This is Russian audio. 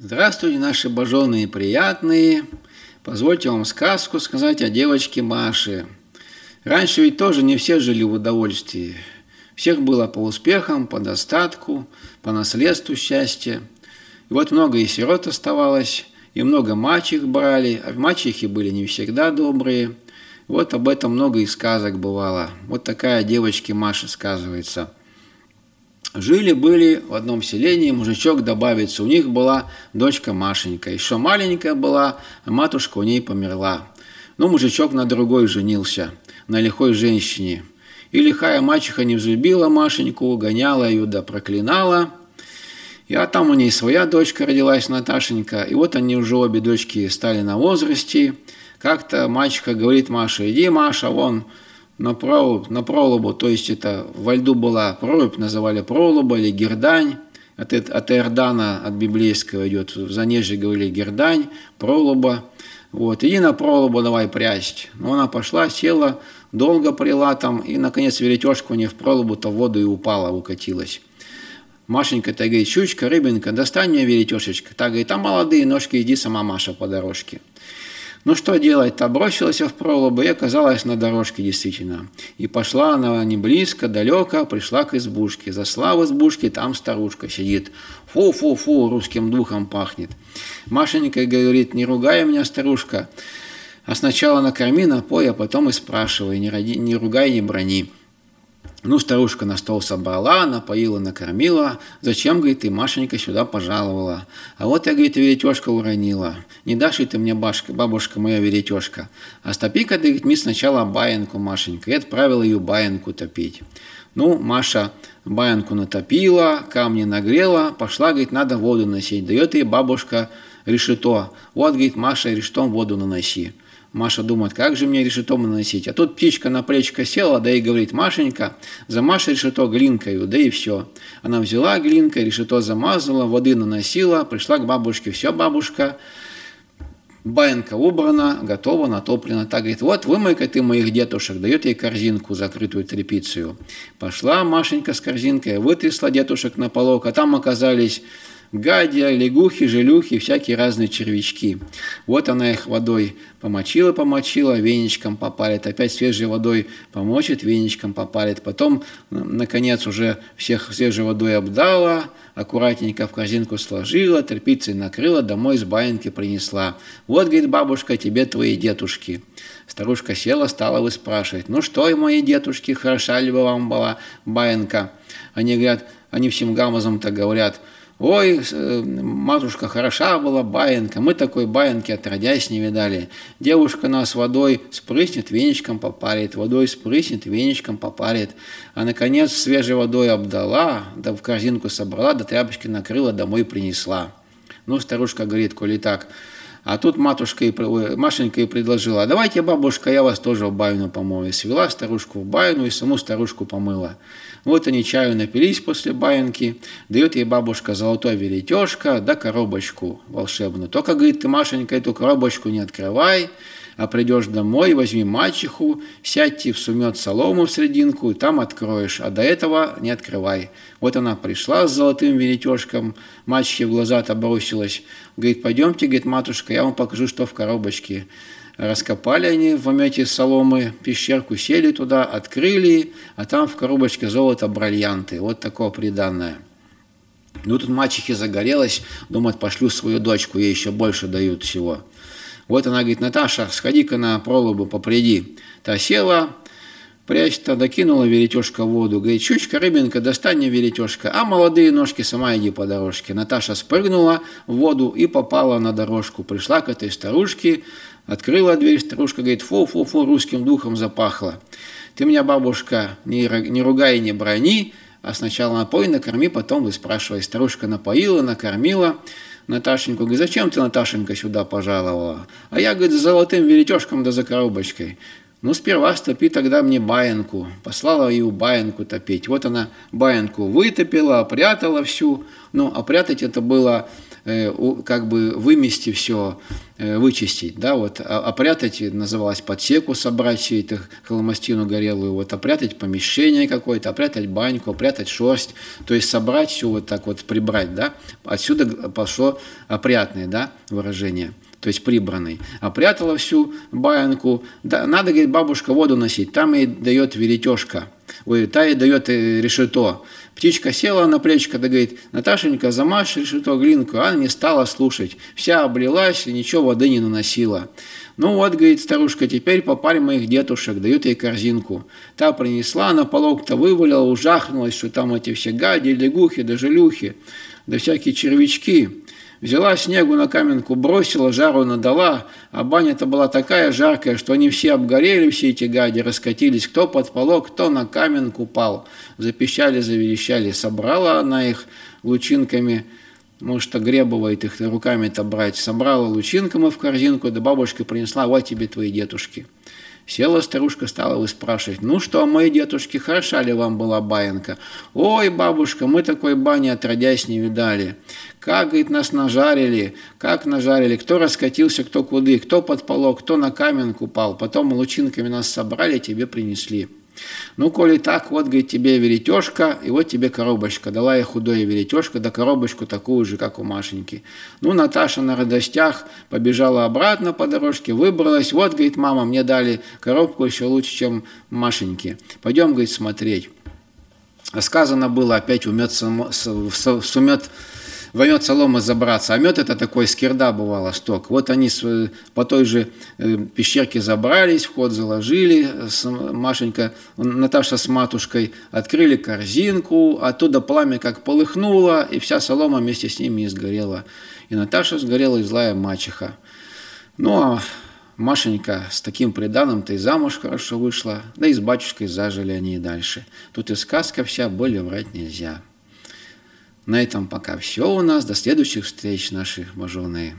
Здравствуйте, наши боженые приятные. Позвольте вам сказку сказать о девочке Маше. Раньше ведь тоже не все жили в удовольствии. Всех было по успехам, по достатку, по наследству счастья. И вот много и сирот оставалось, и много мачех брали, а мачехи были не всегда добрые. Вот об этом много и сказок бывало. Вот такая девочке Маша сказывается – Жили-были в одном селении, мужичок добавится. У них была дочка Машенька. Еще маленькая была, а матушка у ней померла. Но мужичок на другой женился, на лихой женщине. И лихая мачеха не взлюбила Машеньку, гоняла ее да проклинала. И а там у ней своя дочка родилась, Наташенька. И вот они уже обе дочки стали на возрасте. Как-то мачеха говорит Маше, иди, Маша, вон, на, пролуб, на пролубу, то есть это во льду была прорубь, называли пролуба или гердань, от, от Иордана, от библейского идет, в Занежье говорили гердань, пролуба, вот, иди на пролубу давай прясть. Но она пошла, села, долго прила там, и, наконец, веретежка у нее в пролубу-то в воду и упала, укатилась. Машенька-то говорит, щучка, рыбинка, достань мне веретешечка. Так говорит, а молодые ножки, иди сама, Маша, по дорожке. Ну что делать-то? Бросилась в пролобу и оказалась на дорожке действительно. И пошла она не близко, далеко, пришла к избушке. Зашла в избушке, там старушка сидит. Фу-фу-фу, русским духом пахнет. Машенька говорит, не ругай меня, старушка, а сначала накорми, напой, а потом и спрашивай, не, роди, не ругай, не брони. Ну, старушка на стол собрала, напоила, накормила. Зачем, говорит, ты, Машенька, сюда пожаловала? А вот я, говорит, веретежка уронила. Не дашь ли ты мне, башка, бабушка моя веретежка? А стопи-ка, говорит, мне сначала баинку, Машенька. И отправила ее баинку топить. Ну, Маша баинку натопила, камни нагрела, пошла, говорит, надо воду носить. Дает ей бабушка решето. Вот, говорит, Маша, рештом воду наноси. Маша думает, как же мне решето наносить. А тут птичка на плечко села, да и говорит, Машенька, замажь решето глинкою, да и все. Она взяла глинкой, решето замазала, воды наносила, пришла к бабушке. Все, бабушка, Баинка убрана, готова, натоплена. Так говорит, вот вымой-ка ты моих детушек. Дает ей корзинку, закрытую тряпицию. Пошла Машенька с корзинкой, вытрясла детушек на полок, а там оказались гадя, лягухи, желюхи, всякие разные червячки. Вот она их водой помочила, помочила, веничком попалит, опять свежей водой помочит, веничком попалит. Потом, наконец, уже всех свежей водой обдала, аккуратненько в корзинку сложила, тряпицей накрыла, домой с баинки принесла. Вот, говорит бабушка, тебе твои дедушки. Старушка села, стала выспрашивать, ну что, мои дедушки, хороша ли вам была баинка? Они говорят, они всем гамазом-то говорят – Ой, э, матушка хороша была, баинка, мы такой баинки отродясь не видали. Девушка нас водой спрыснет, веничком попарит, водой спрыснет, веничком попарит. А, наконец, свежей водой обдала, да в корзинку собрала, да тряпочки накрыла, домой принесла. Ну, старушка говорит, коли так, а тут матушка и, Машенька и предложила, давайте, бабушка, я вас тоже в байну помою. Свела старушку в байну и саму старушку помыла. Вот они чаю напились после баинки, дает ей бабушка золотой веретежка да коробочку волшебную. Только, говорит, ты, Машенька, эту коробочку не открывай, а придешь домой, возьми мачеху, сядьте в сумет солому в срединку, и там откроешь, а до этого не открывай. Вот она пришла с золотым веретежком, мачехе в глаза-то бросилась, говорит, пойдемте, говорит, матушка, я вам покажу, что в коробочке. Раскопали они в омете соломы пещерку, сели туда, открыли, а там в коробочке золото бриллианты. Вот такое приданное. Ну, тут мачехи загорелась, думает, пошлю свою дочку, ей еще больше дают всего. Вот она говорит, Наташа, сходи-ка на пролубу, попряди. Та села, прячь-то, докинула веретежка в воду. Говорит, чучка, рыбинка, достань мне веретежка. А молодые ножки, сама иди по дорожке. Наташа спрыгнула в воду и попала на дорожку. Пришла к этой старушке, Открыла дверь, старушка говорит, фу-фу-фу, русским духом запахло. Ты меня, бабушка, не, не ругай и не брони, а сначала напой, накорми, потом вы спрашивай. Старушка напоила, накормила Наташеньку. Говорит, зачем ты, Наташенька, сюда пожаловала? А я, говорит, за золотым веретежком да за коробочкой. Ну, сперва стопи тогда мне баинку. Послала ее баинку топить. Вот она баинку вытопила, опрятала всю. Ну, опрятать это было как бы вымести все, вычистить, да, вот, а, опрятать, называлось подсеку, собрать все это холмостину горелую, вот, опрятать помещение какое-то, опрятать баньку, опрятать шерсть, то есть собрать все вот так вот, прибрать, да, отсюда пошло опрятное, да, выражение то есть прибранный, опрятала всю баинку. Да, надо, говорит, бабушка воду носить, там ей дает веретежка, ой, та ей дает э, решето. Птичка села на плечко, да говорит, Наташенька, замажь решето глинку. Она не стала слушать, вся облилась и ничего воды не наносила. Ну вот, говорит старушка, теперь попали моих дедушек, дают ей корзинку. Та принесла, на полок-то вывалила, ужахнулась, что там эти все гади, лягухи, да желюхи, да всякие червячки. Взяла снегу на каменку, бросила, жару надала, а баня-то была такая жаркая, что они все обгорели, все эти гади, раскатились, кто под полок, кто на каменку пал. Запищали, заверещали, собрала она их лучинками, может, огребывает их руками-то брать, собрала лучинками в корзинку, да бабушка принесла, вот тебе твои дедушки. Села старушка, стала выспрашивать, ну что, мои дедушки, хороша ли вам была баинка? Ой, бабушка, мы такой бани отродясь не видали. Как, говорит, нас нажарили, как нажарили, кто раскатился, кто куды, кто под полок, кто на каменку пал. Потом лучинками нас собрали, тебе принесли. Ну, коли так, вот, говорит, тебе веретежка, и вот тебе коробочка. Дала я худое веретежка, да коробочку такую же, как у Машеньки. Ну, Наташа на радостях побежала обратно по дорожке, выбралась. Вот, говорит, мама, мне дали коробку еще лучше, чем Машеньки. Пойдем, говорит, смотреть. Сказано было, опять умет, сумет в мед солома забраться. А мед это такой скирда бывало сток. Вот они по той же э, пещерке забрались, вход заложили, Машенька, Наташа с матушкой открыли корзинку, оттуда пламя как полыхнуло, и вся солома вместе с ними изгорела. И Наташа сгорела, и злая мачеха. Ну, а Машенька с таким приданым-то и замуж хорошо вышла, да и с батюшкой зажили они и дальше. Тут и сказка вся, более врать нельзя. На этом пока все у нас. До следующих встреч наших, боженые.